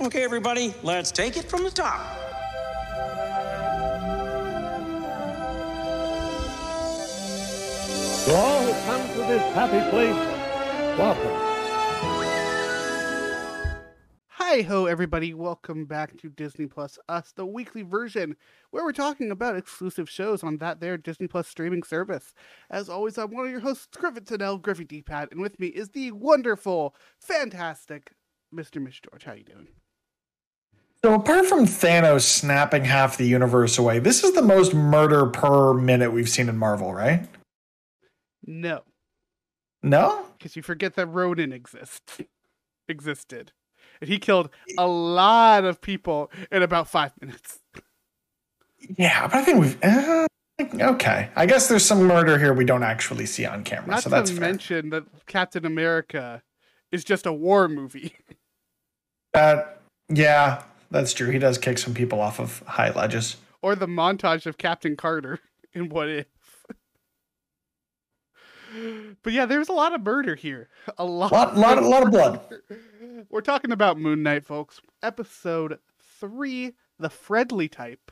Okay, everybody, let's take it from the top. To all who come to this happy place, welcome. Hi ho, everybody! Welcome back to Disney Plus Us, the weekly version where we're talking about exclusive shows on that there Disney Plus streaming service. As always, I'm one of your hosts, Griffin Tennell, Griffy D-Pad, and with me is the wonderful, fantastic Mr. Mitch George. How you doing? So apart from Thanos snapping half the universe away, this is the most murder per minute we've seen in Marvel, right? No, No? because you forget that Ronin exists, existed, and he killed a lot of people in about five minutes. Yeah, but I think we've. Uh, okay. I guess there's some murder here we don't actually see on camera, Not so that's to fair. mention that Captain America is just a war movie. That, yeah, that's true. He does kick some people off of high ledges. or the montage of Captain Carter in What If. but yeah, there's a lot of murder here. A lot, Lot, lot, lot of blood. We're talking about Moon Knight, folks. Episode three, the friendly type.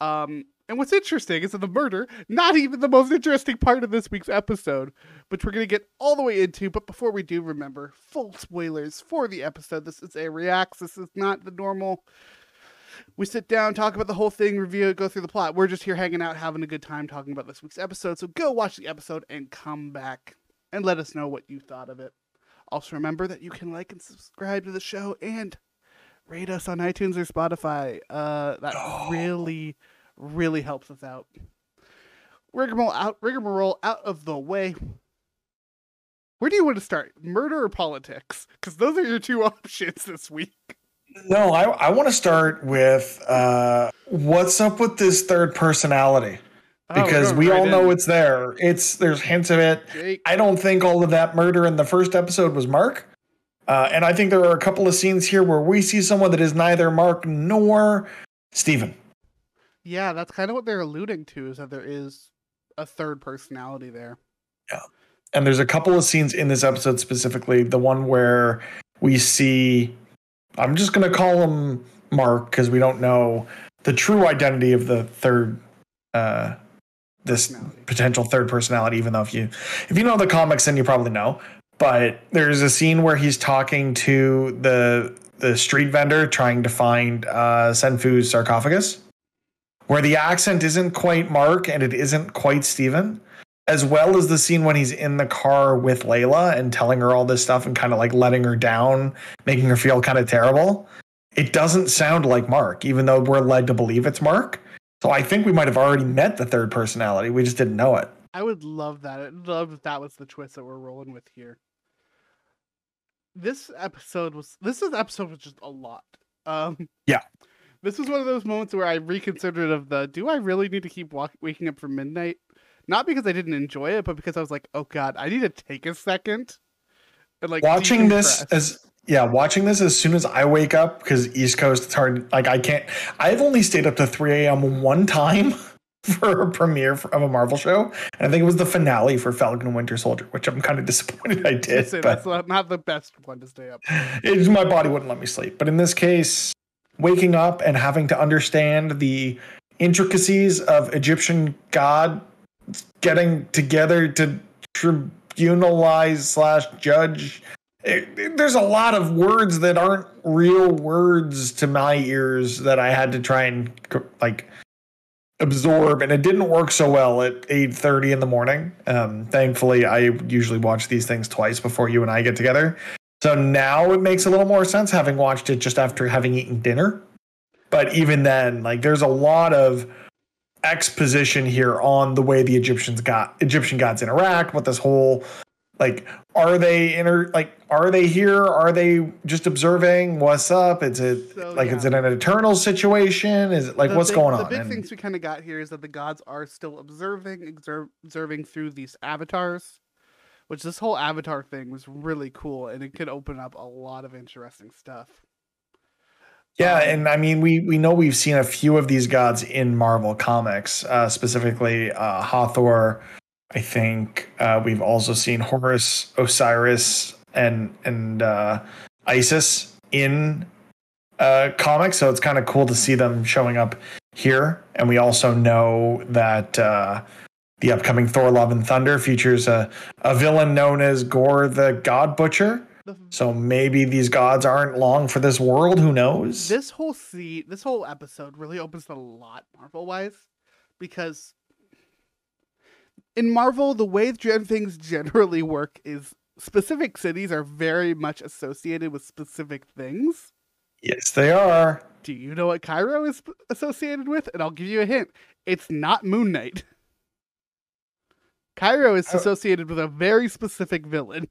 Um, and what's interesting is that the murder, not even the most interesting part of this week's episode, which we're gonna get all the way into. But before we do, remember full spoilers for the episode. This is a reacts. This is not the normal. We sit down, talk about the whole thing, review it, go through the plot. We're just here hanging out, having a good time talking about this week's episode. So go watch the episode and come back and let us know what you thought of it. Also, remember that you can like and subscribe to the show and rate us on iTunes or Spotify. Uh, that really, really helps us out. Rigmarole out, rigmarole out of the way. Where do you want to start? Murder or politics? Because those are your two options this week. No, I, I want to start with uh, what's up with this third personality? Oh, Because going we right all know it's there. It's there's hints of it. Jake. I don't think all of that murder in the first episode was Mark. Uh, and I think there are a couple of scenes here where we see someone that is neither Mark nor Steven. Yeah, that's kind of what they're alluding to is that there is a third personality there. Yeah. And there's a couple of scenes in this episode specifically, the one where we see, I'm just going to call him Mark because we don't know the true identity of the third, uh, this potential third personality, even though if you, if you know the comics, then you probably know. But there's a scene where he's talking to the, the street vendor trying to find uh, Senfu's sarcophagus, where the accent isn't quite Mark and it isn't quite Steven as well as the scene when he's in the car with Layla and telling her all this stuff and kind of like letting her down, making her feel kind of terrible. It doesn't sound like Mark, even though we're led to believe it's Mark. So I think we might have already met the third personality. We just didn't know it. I would love that. I'd love if that was the twist that we're rolling with here. This episode was this is episode was just a lot. Um Yeah. This was one of those moments where I reconsidered of the do I really need to keep walk, waking up for midnight? Not because I didn't enjoy it, but because I was like, "Oh god, I need to take a second and like watching this as yeah, watching this as soon as I wake up because East Coast it's hard. Like I can't. I've only stayed up to 3 a.m. one time for a premiere of a Marvel show, and I think it was the finale for Falcon and Winter Soldier, which I'm kind of disappointed I did. Listen, but that's not- the best one to stay up. it's my body wouldn't let me sleep. But in this case, waking up and having to understand the intricacies of Egyptian god getting together to tribunalize slash judge. there's a lot of words that aren't real words to my ears that I had to try and like absorb, and it didn't work so well at 8:30 in the morning. Um, thankfully, I usually watch these things twice before you and I get together. So now it makes a little more sense having watched it just after having eaten dinner. But even then, like there's a lot of exposition here on the way the Egyptians got Egyptian gods interact with this whole like are they inter like are they here? Are they just observing what's up? Is it So, like is it an eternal situation? Is it like The what's big- going on? The big And- things we kind of got here is that the gods are still observing, observing through these avatars, which this whole avatar thing was really cool, and it could open up a lot of interesting stuff. Yeah, Um, and I mean, we we know we've seen a few of these gods in Marvel comics, uh, specifically uh, Hathor. I think uh, we've also seen Horus, Osiris, and and uh, Isis in uh, comics, so it's kind of cool to see them showing up here. And we also know that uh, the upcoming Thor: Love and Thunder features a, a villain known as Gore the God Butcher. So maybe these gods aren't long for this world. Who knows? this whole scene, this whole episode really opens a lot Marvel wise because in Marvel, the way things generally work is specific cities are very much associated with specific things. yes, they are. Do you know what Cairo is associated with? And I'll give you a hint. It's not Moon Knight. Cairo is Oh. associated with a very specific villain.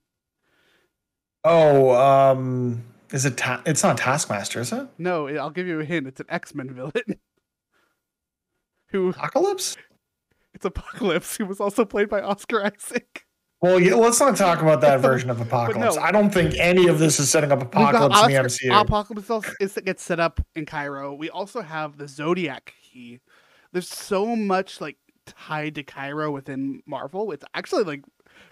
Oh, um, is it? Ta- it's not Taskmaster, is it? No, I'll give you a hint. It's an X Men villain. Who Apocalypse? it's Apocalypse, who was also played by Oscar Isaac. Well, yeah, let's not talk about that version of Apocalypse. no. I don't think any of this is setting up Apocalypse in the MCU. Apocalypse is that gets set up in Cairo. We also have the Zodiac key. There's so much like tied to Cairo within Marvel. It's actually like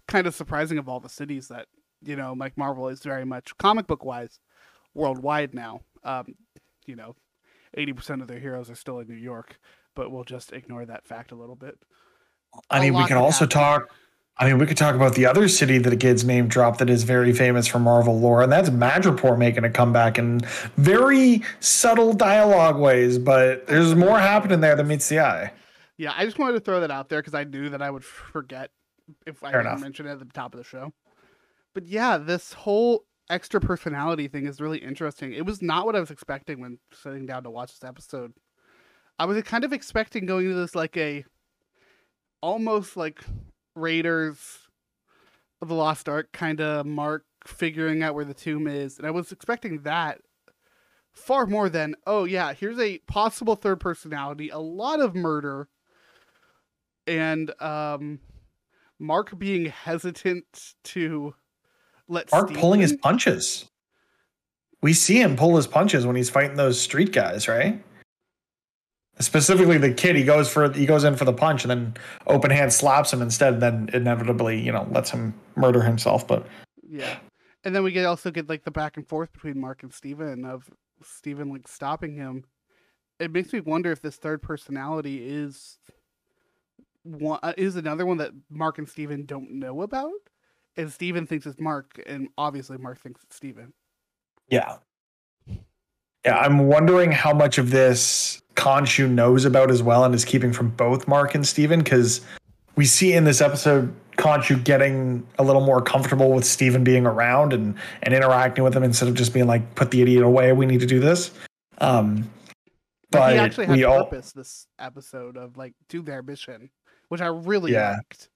kind of surprising of all the cities that you know, like Marvel is very much comic book wise worldwide now. Um, you know, eighty percent of their heroes are still in New York, but we'll just ignore that fact a little bit. I mean, we can also happen. talk. I mean, we could talk about the other city that gets name dropped that is very famous for Marvel lore, and that's Madripoor making a comeback in very subtle dialogue ways. But there's more happening there than meets the eye. Yeah, I just wanted to throw that out there because I knew that I would forget if I didn't mention it at the top of the show. But yeah, this whole extra personality thing is really interesting. It was not what I was expecting when sitting down to watch this episode. I was kind of expecting going into this like a almost like Raiders of the Lost Ark kind of mark figuring out where the tomb is. And I was expecting that far more than, oh yeah, here's a possible third personality, a lot of murder, and um Mark being hesitant to let Mark Steve pulling his punches. We see him pull his punches when he's fighting those street guys, right? Specifically, the kid he goes for he goes in for the punch and then open hand slaps him instead. Then inevitably, you know, lets him murder himself. But Yeah. And then we get also get like the back and forth between Mark and Steven of Steven like stopping him. It makes me wonder if this third personality is one uh, is another one that Mark and Steven don't know about. And Steven thinks it's Mark, and obviously Mark thinks it's Steven. Yeah. Yeah, I'm wondering how much of this Khonshu knows about as well and is keeping from both Mark and Steven because we see in this episode Khonshu getting a little more comfortable with Steven being around and, and interacting with him instead of just being like, put the idiot away, we need to do this. Um, but he actually had we all purpose this episode of like do their mission, which I really Yeah. liked.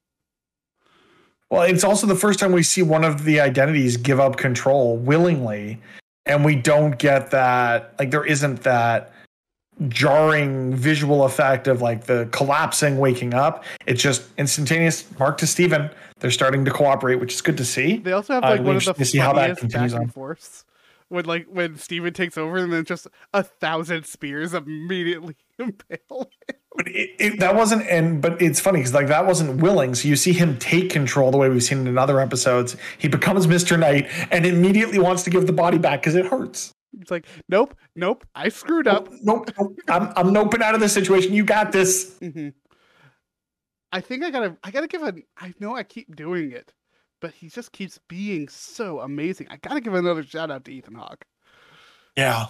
Well, it's also the first time we see one of the identities give up control willingly, and we don't get that. Like, there isn't that jarring visual effect of like the collapsing, waking up. It's just instantaneous. Mark to Steven. They're starting to cooperate, which is good to see. They also have Uh, like we one of the see how that continues on. forths when like when Steven takes over and then just a thousand spears immediately impale. him. But it, it, that wasn't, and but it's funny because like that wasn't willing. So you see him take control the way we've seen in other episodes. He becomes Mister Knight and immediately wants to give the body back because it hurts. It's like, nope, nope, I screwed up. Nope, nope. I'm I'm noping out of this situation. You got this. Mm-hmm. I think I gotta I gotta give a I know I keep doing it, but he just keeps being so amazing. I gotta give another shout out to Ethan Hawke. Yeah.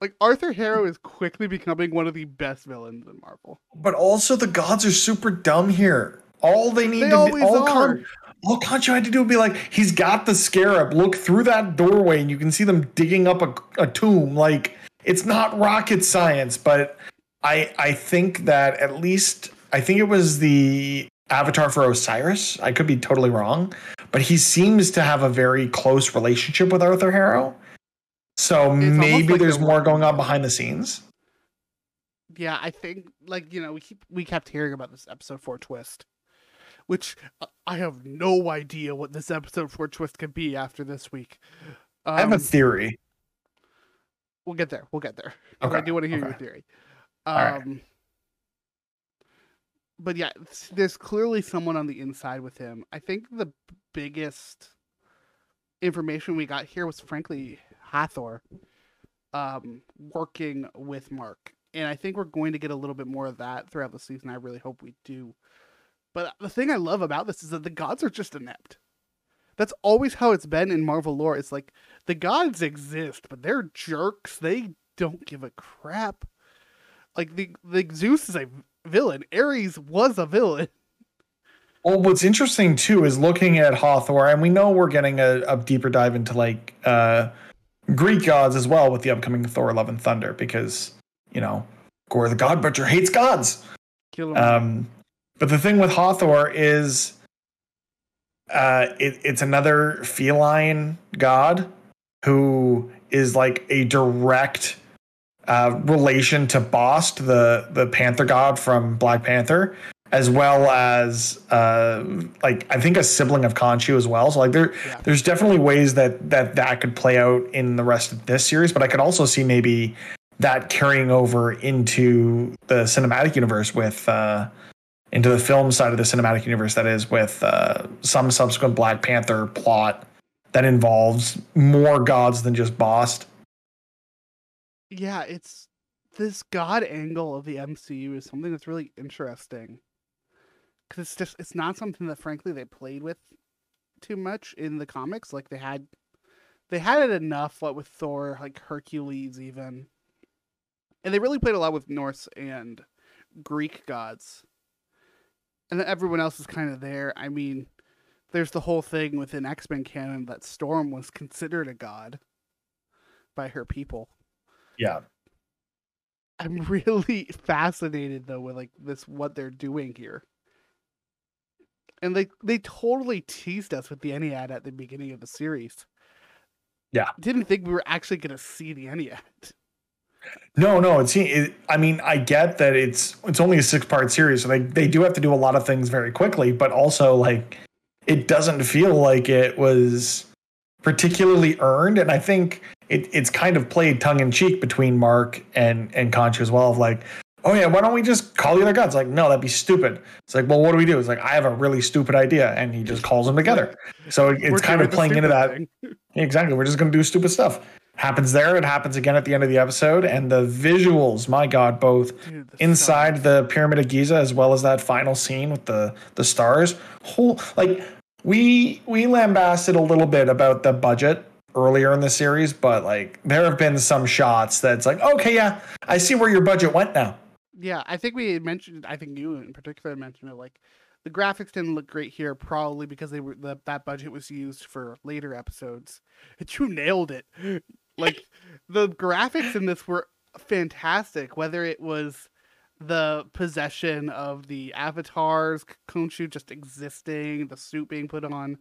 Like Arthur Harrow is quickly becoming one of the best villains in Marvel. But also the gods are super dumb here. All they need They to do, all. Con, all Khonshu had to do would be like, he's got the scarab. Look through that doorway, and you can see them digging up a, a tomb. Like it's not rocket science, but I I think that at least I think it was the avatar for Osiris. I could be totally wrong, but he seems to have a very close relationship with Arthur Harrow. So almost maybe like there's more going on behind the scenes. Yeah, I think like you know we keep we kept hearing about this episode four twist, which uh, I have no idea what this episode four twist could be after this week. Um, I have a theory. we'll get there. We'll get there. 'cause I do want to hear your theory. All right. Um, but yeah, there's clearly someone on the inside with him. I think the biggest information we got here was frankly Hathor. um, working with Mark, and I think we're going to get a little bit more of that throughout the season. I really hope we do. But the thing I love about this is that the gods are just inept. That's always how it's been in Marvel lore. It's like the gods exist, but they're jerks. They don't give a crap. Like the the Zeus is a villain. Ares was a villain. Well, what's interesting too is looking at Hathor, and we know we're getting a, a deeper dive into like uh, Greek gods as well with the upcoming Thor: Love and Thunder, because you know Gore the God Butcher hates gods. Um, but the thing with Hathor is, uh, it, it's another feline god who is like a direct uh, relation to Bast, the the panther god from Black Panther, as well as uh, like I think a sibling of Khonshu as well. So like there, Yeah. there's definitely ways that that that could play out in the rest of this series. But I could also see maybe that carrying over into the cinematic universe with uh, into the film side of the cinematic universe. That is with uh, some subsequent Black Panther plot that involves more gods than just Bast. yeah, it's this god angle of the MCU is something that's really interesting. Cuz it's just it's not something that frankly they played with too much in the comics. Like they had they had it enough what with Thor, like Hercules even. And they really played a lot with Norse and Greek gods. And then everyone else is kind of there. I mean, there's the whole thing within X-Men canon that Storm was considered a god by her people. Yeah. I'm really fascinated though with like this what they're doing here. And they they totally teased us with the Ennead at the beginning of the series. Yeah. Didn't think we were actually gonna see the Ennead. No, no. It's. It, I mean, I get that it's it's only a six part series, so they they do have to do a lot of things very quickly. But also, like, it doesn't feel like it was particularly earned, and I think it, it's kind of played tongue in cheek between Mark and and Khonshu as well. Of like, oh yeah, why don't we just call the other gods? Like, no, that'd be stupid. It's like, well, what do we do? It's like, I have a really stupid idea, and he just calls them together. So it- it's kind of playing into that. Exactly. We're just going to do stupid stuff. Happens there. It happens again at the end of the episode. And the visuals, my God, both Dude, the inside the Pyramid of Giza as well as that final scene with the the stars. Whole like we we lambasted a little bit about the budget earlier in the series, but like there have been some shots that's like, okay, yeah, I see where your budget went now. Yeah, I think we mentioned. I think you in particular mentioned it. Like the graphics didn't look great here, probably because they were the, that budget was used for later episodes. But you nailed it. Like the graphics in this were fantastic. Whether it was the possession of the avatars, Khonshu just existing, the suit being put on.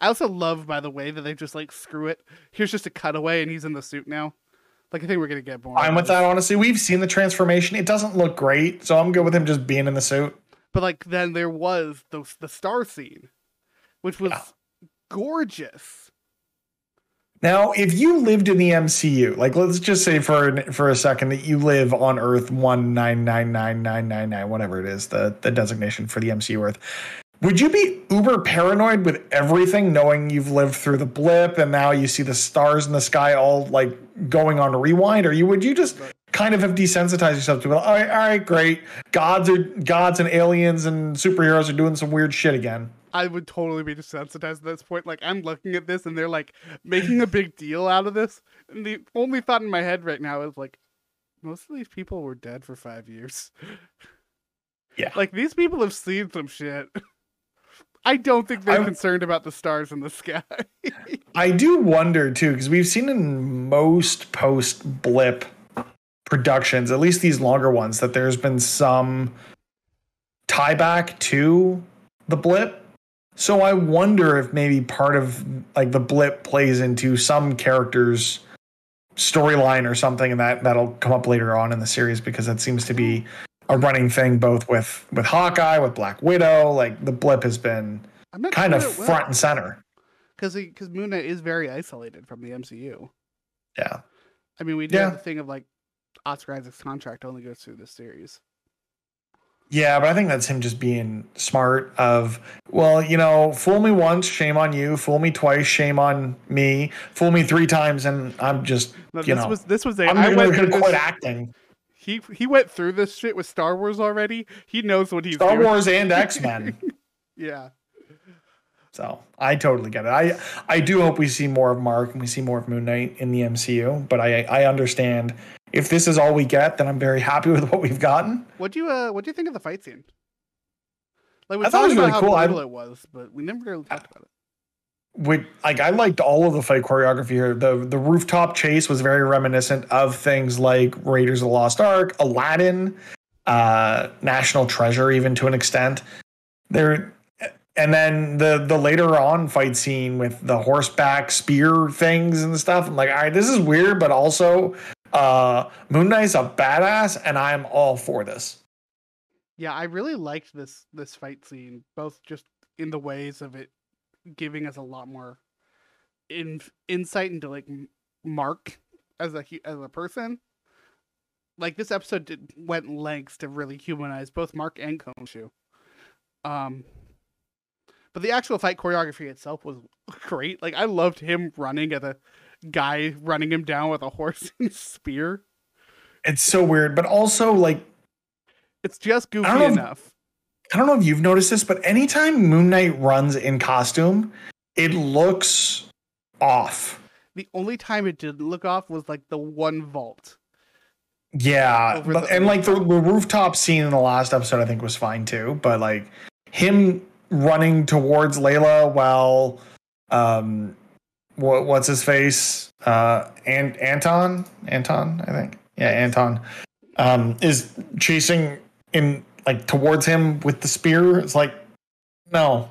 I also love, by the way, that they just like screw it. Here's just a cutaway, and he's in the suit now. Like I think we're gonna get more. I'm with that, honestly. We've seen the transformation. It doesn't look great, so I'm good with him just being in the suit. But like then there was the the star scene, which was Yeah. gorgeous. Now, if you lived in the MCU, like let's just say for for a second that you live on Earth one nine nine nine nine nine nine, whatever it is, the the designation for the MCU Earth, would you be uber paranoid with everything, knowing you've lived through the blip and now you see the stars in the sky all like going on rewind, or you would you just kind of have desensitized yourself to it? All right, all right, great. Gods are gods and aliens and superheroes are doing some weird shit again. I would totally be desensitized at this point. Like I'm looking at this and they're like making a big deal out of this. And the only thought in my head right now is like most of these people were dead for five years. Yeah. Like these people have seen some shit. I don't think they're I- concerned about the stars in the sky. I do wonder too, because we've seen in most post blip productions, at least these longer ones, that there's been some tie back to the blip. So I wonder if maybe part of like the blip plays into some character's storyline or something, and that that'll come up later on in the series because that seems to be a running thing both with with Hawkeye, with Black Widow. Like the blip has been kind of sure will. front and center. because because Moon Knight is very isolated from the MCU. Yeah. I mean, we do Yeah. have the thing of like Oscar Isaac's contract only goes through this series. Yeah, but I think that's him just being smart. Of well, you know, fool me once, shame on you. Fool me twice, shame on me. Fool me three times, and I'm just No, you this know, was this was a. I'm I went gonna quit this, acting. He he went through this shit with Star Wars already. He knows what he's Star doing. Wars and X Men. Yeah. So I totally get it. I I do hope we see more of Mark and we see more of Moon Knight in the MCU. But I I understand if this is all we get, then I'm very happy with what we've gotten. What do you uh what do you think of the fight scene? Like we I thought it was really how cool. I- it was, but we never really talked about it. With like I liked all of the fight choreography here. The the rooftop chase was very reminiscent of things like Raiders of the Lost Ark, Aladdin, uh, National Treasure, even to an extent. There, and then the the later on fight scene with the horseback spear things and stuff. I'm like, all right, this is weird, but also uh, Moon Knight's a badass, and I'm all for this. Yeah, I really liked this this fight scene, both just in the ways of it giving us a lot more in insight into like Mark as a as a person. Like this episode did, went lengths to really humanize both Mark and Khonshu. Um, but the actual fight choreography itself was great. Like I loved him running at a guy running him down with a horse and spear. It's so weird, but also like It's just goofy don't if- enough. I don't know if you've noticed this, but anytime Moon Knight runs in costume, it looks off. The only time it didn't look off was like the one vault. Yeah, but, the and like the, the rooftop scene in the last episode, I think was fine too. But like him running towards Layla while, um, what what's his face? Uh, and Anton, Anton, I think. Yeah, Anton, um, is chasing in like towards him with the spear. It's like, no.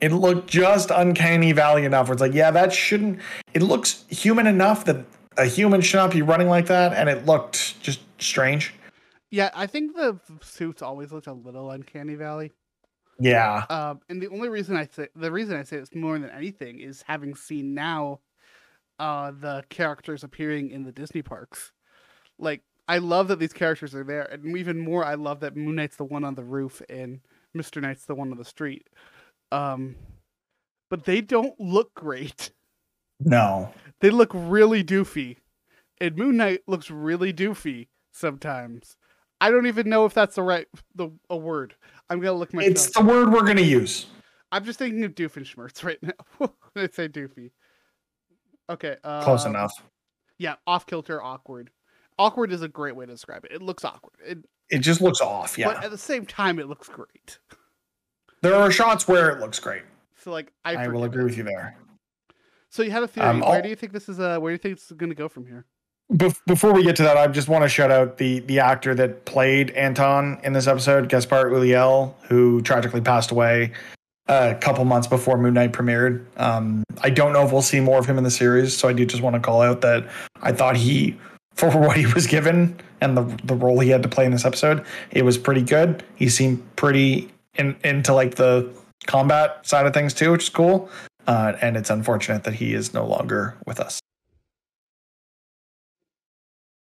It looked just uncanny valley enough where it's like, yeah, that shouldn't. It looks human enough that a human should not be running like that, and it looked just strange. Yeah, I think the suits always looked a little uncanny valley. Yeah, Um, and the only reason I say the reason I say this more than anything is having seen now, uh, the characters appearing in the Disney parks. Like I love that these characters are there, and even more, I love that Moon Knight's the one on the roof and Mister Knight's the one on the street. Um, but they don't look great. no, They look really doofy. And Moon Knight looks really doofy sometimes. I don't even know if that's the right the a word. I'm gonna look myself. it's the word we're gonna use. I'm just thinking of Doofenshmirtz right now. I say doofy. Okay. Uh, Close enough. Yeah, off kilter, awkward. Awkward is a great way to describe it. It looks awkward, it, It just looks off. Yeah, but at the same time, it looks great. there are shots where it looks great. So like, I, I, will agree it. with you there. So you had a theory. Um, where I'll- do you think this is? Uh, where do you think it's going to go from here? Before we get to that, I just want to shout out the the actor that played Anton in this episode, Gaspard Ulliel, who tragically passed away a couple months before Moon Knight premiered. Um, I don't know if we'll see more of him in the series, so I do just want to call out that I thought he, for what he was given and the the role he had to play in this episode, it was pretty good. He seemed pretty in, into like the combat side of things too, which is cool. Uh, and it's unfortunate that he is no longer with us.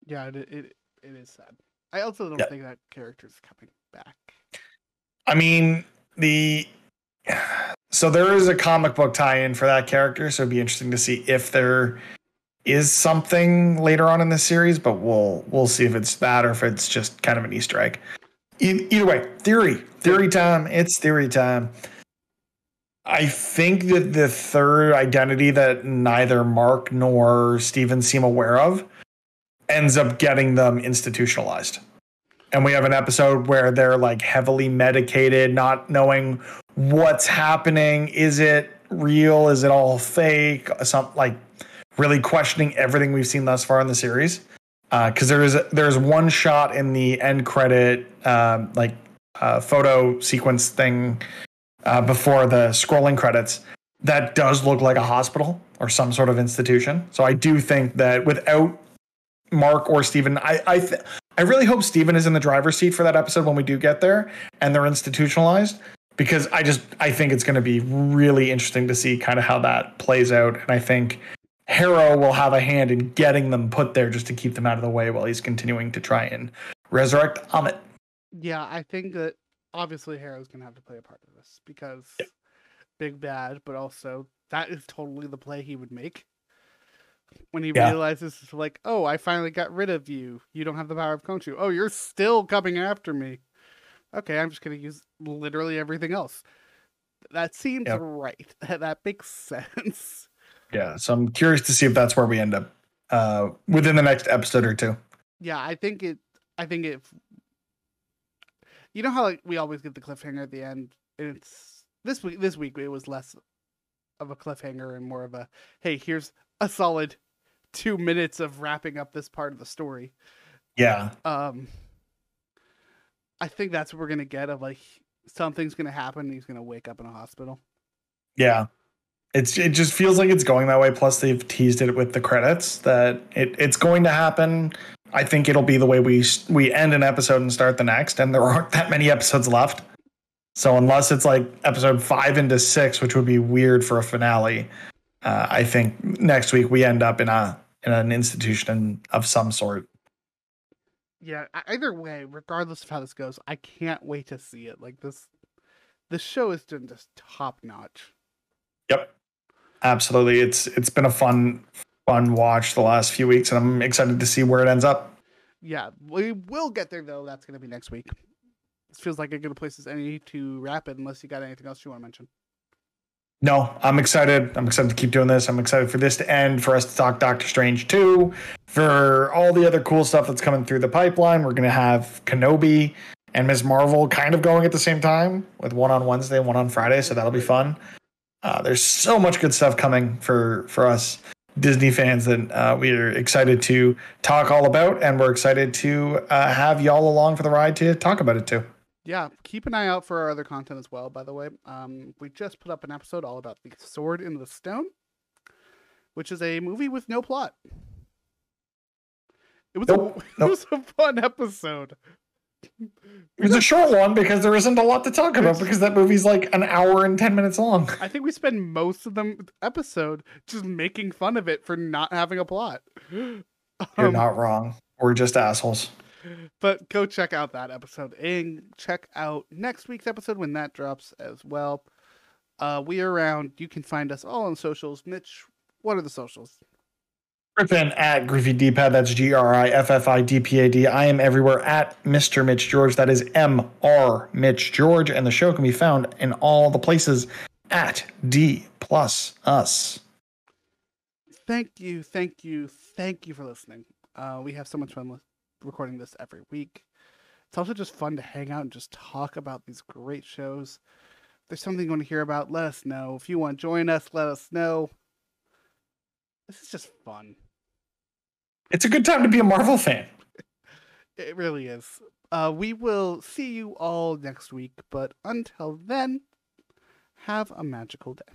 Yeah, it it, it is sad. I also don't Yeah. think that character's coming back. I mean, the so there is a comic book tie-in for that character, so it'd be interesting to see if there is something later on in the series, but we'll we'll see if it's that or if it's just kind of an Easter egg. Either way, theory, theory time. It's theory time. I think that the third identity that neither Mark nor Steven seem aware of ends up getting them institutionalized and we have an episode where they're like heavily medicated, not knowing what's happening. Is it real? Is it all fake? Some like really questioning everything we've seen thus far in the series. Because there is there's one shot in the end credit um, like uh, photo sequence thing uh, before the scrolling credits that does look like a hospital or some sort of institution. So I do think that without Mark or Steven, I I th- I really hope Steven is in the driver's seat for that episode when we do get there and they're institutionalized because I just I think it's going to be really interesting to see kind of how that plays out and I think Harrow will have a hand in getting them put there just to keep them out of the way while he's continuing to try and resurrect Ammit. Yeah, I think that obviously Harrow's gonna have to play a part of this because big bad, but also that is totally the play he would make when he Yeah. realizes like, oh, I finally got rid of you. You don't have the power of Khonshu. Oh, you're still coming after me. Okay, I'm just gonna use literally everything else. That seems Yep. right. that makes sense. Yeah. So I'm curious to see if that's where we end up uh, within the next episode or two. Yeah, I think it. I think if you know how like we always get the cliffhanger at the end, and it's this week. This week it was less of a cliffhanger and more of a hey, here's a solid two minutes of wrapping up this part of the story. Yeah. Um, I think that's what we're gonna get of like something's gonna happen. He's gonna wake up in a hospital. Yeah. It's it just feels like it's going that way. Plus they've teased it with the credits that it, it's going to happen. I think it'll be the way we we end an episode and start the next, and there aren't that many episodes left. So unless it's like episode five into six, which would be weird for a finale, uh, I think next week we end up in a in an institution of some sort. Yeah. Either way, regardless of how this goes, I can't wait to see it. Like this, this show is done just top notch. Yep. Absolutely. It's it's been a fun fun watch the last few weeks and I'm excited to see where it ends up. Yeah, we will get there though. That's going to be next week. This feels like a good place as any to wrap it, unless you got anything else you want to mention. No, I'm excited. I'm excited to keep doing this. I'm excited for this to end, for us to talk Doctor Strange 2, for all the other cool stuff that's coming through the pipeline. We're going to have Kenobi and Ms. Marvel kind of going at the same time with one on Wednesday and one on Friday. So that'll be fun. Uh, there's so much good stuff coming for, for us Disney fans that uh, we are excited to talk all about. And we're excited to uh, have y'all along for the ride to talk about it too. Yeah, keep an eye out for our other content as well. By the way, um, we just put up an episode all about the Sword in the Stone, which is a movie with no plot. It was Nope, a, it was a fun episode. It was a short one because there isn't a lot to talk about because that movie's like an hour and 10 minutes long. I think we spend most of the episode just making fun of it for not having a plot. You're Um, not wrong. We're just assholes. but go check out that episode and check out next week's episode when that drops as well. Uh, we are around. You can find us all on socials. Mitch, what are the socials? Griffin at Griffy D-pad. That's G R I F F I D P A D. I am everywhere at Mr. Mitch George. That is M R Mitch George. And the show can be found in all the places at D plus us. Thank you, thank you, thank you for listening. Uh, we have so much fun recording this every week. It's also just fun to hang out and just talk about these great shows. If there's something you want to hear about, let us know. If you want to join us, let us know. This is just fun. It's a good time to be a Marvel fan. It really is. Uh, we will see you all next week, but until then, have a magical day.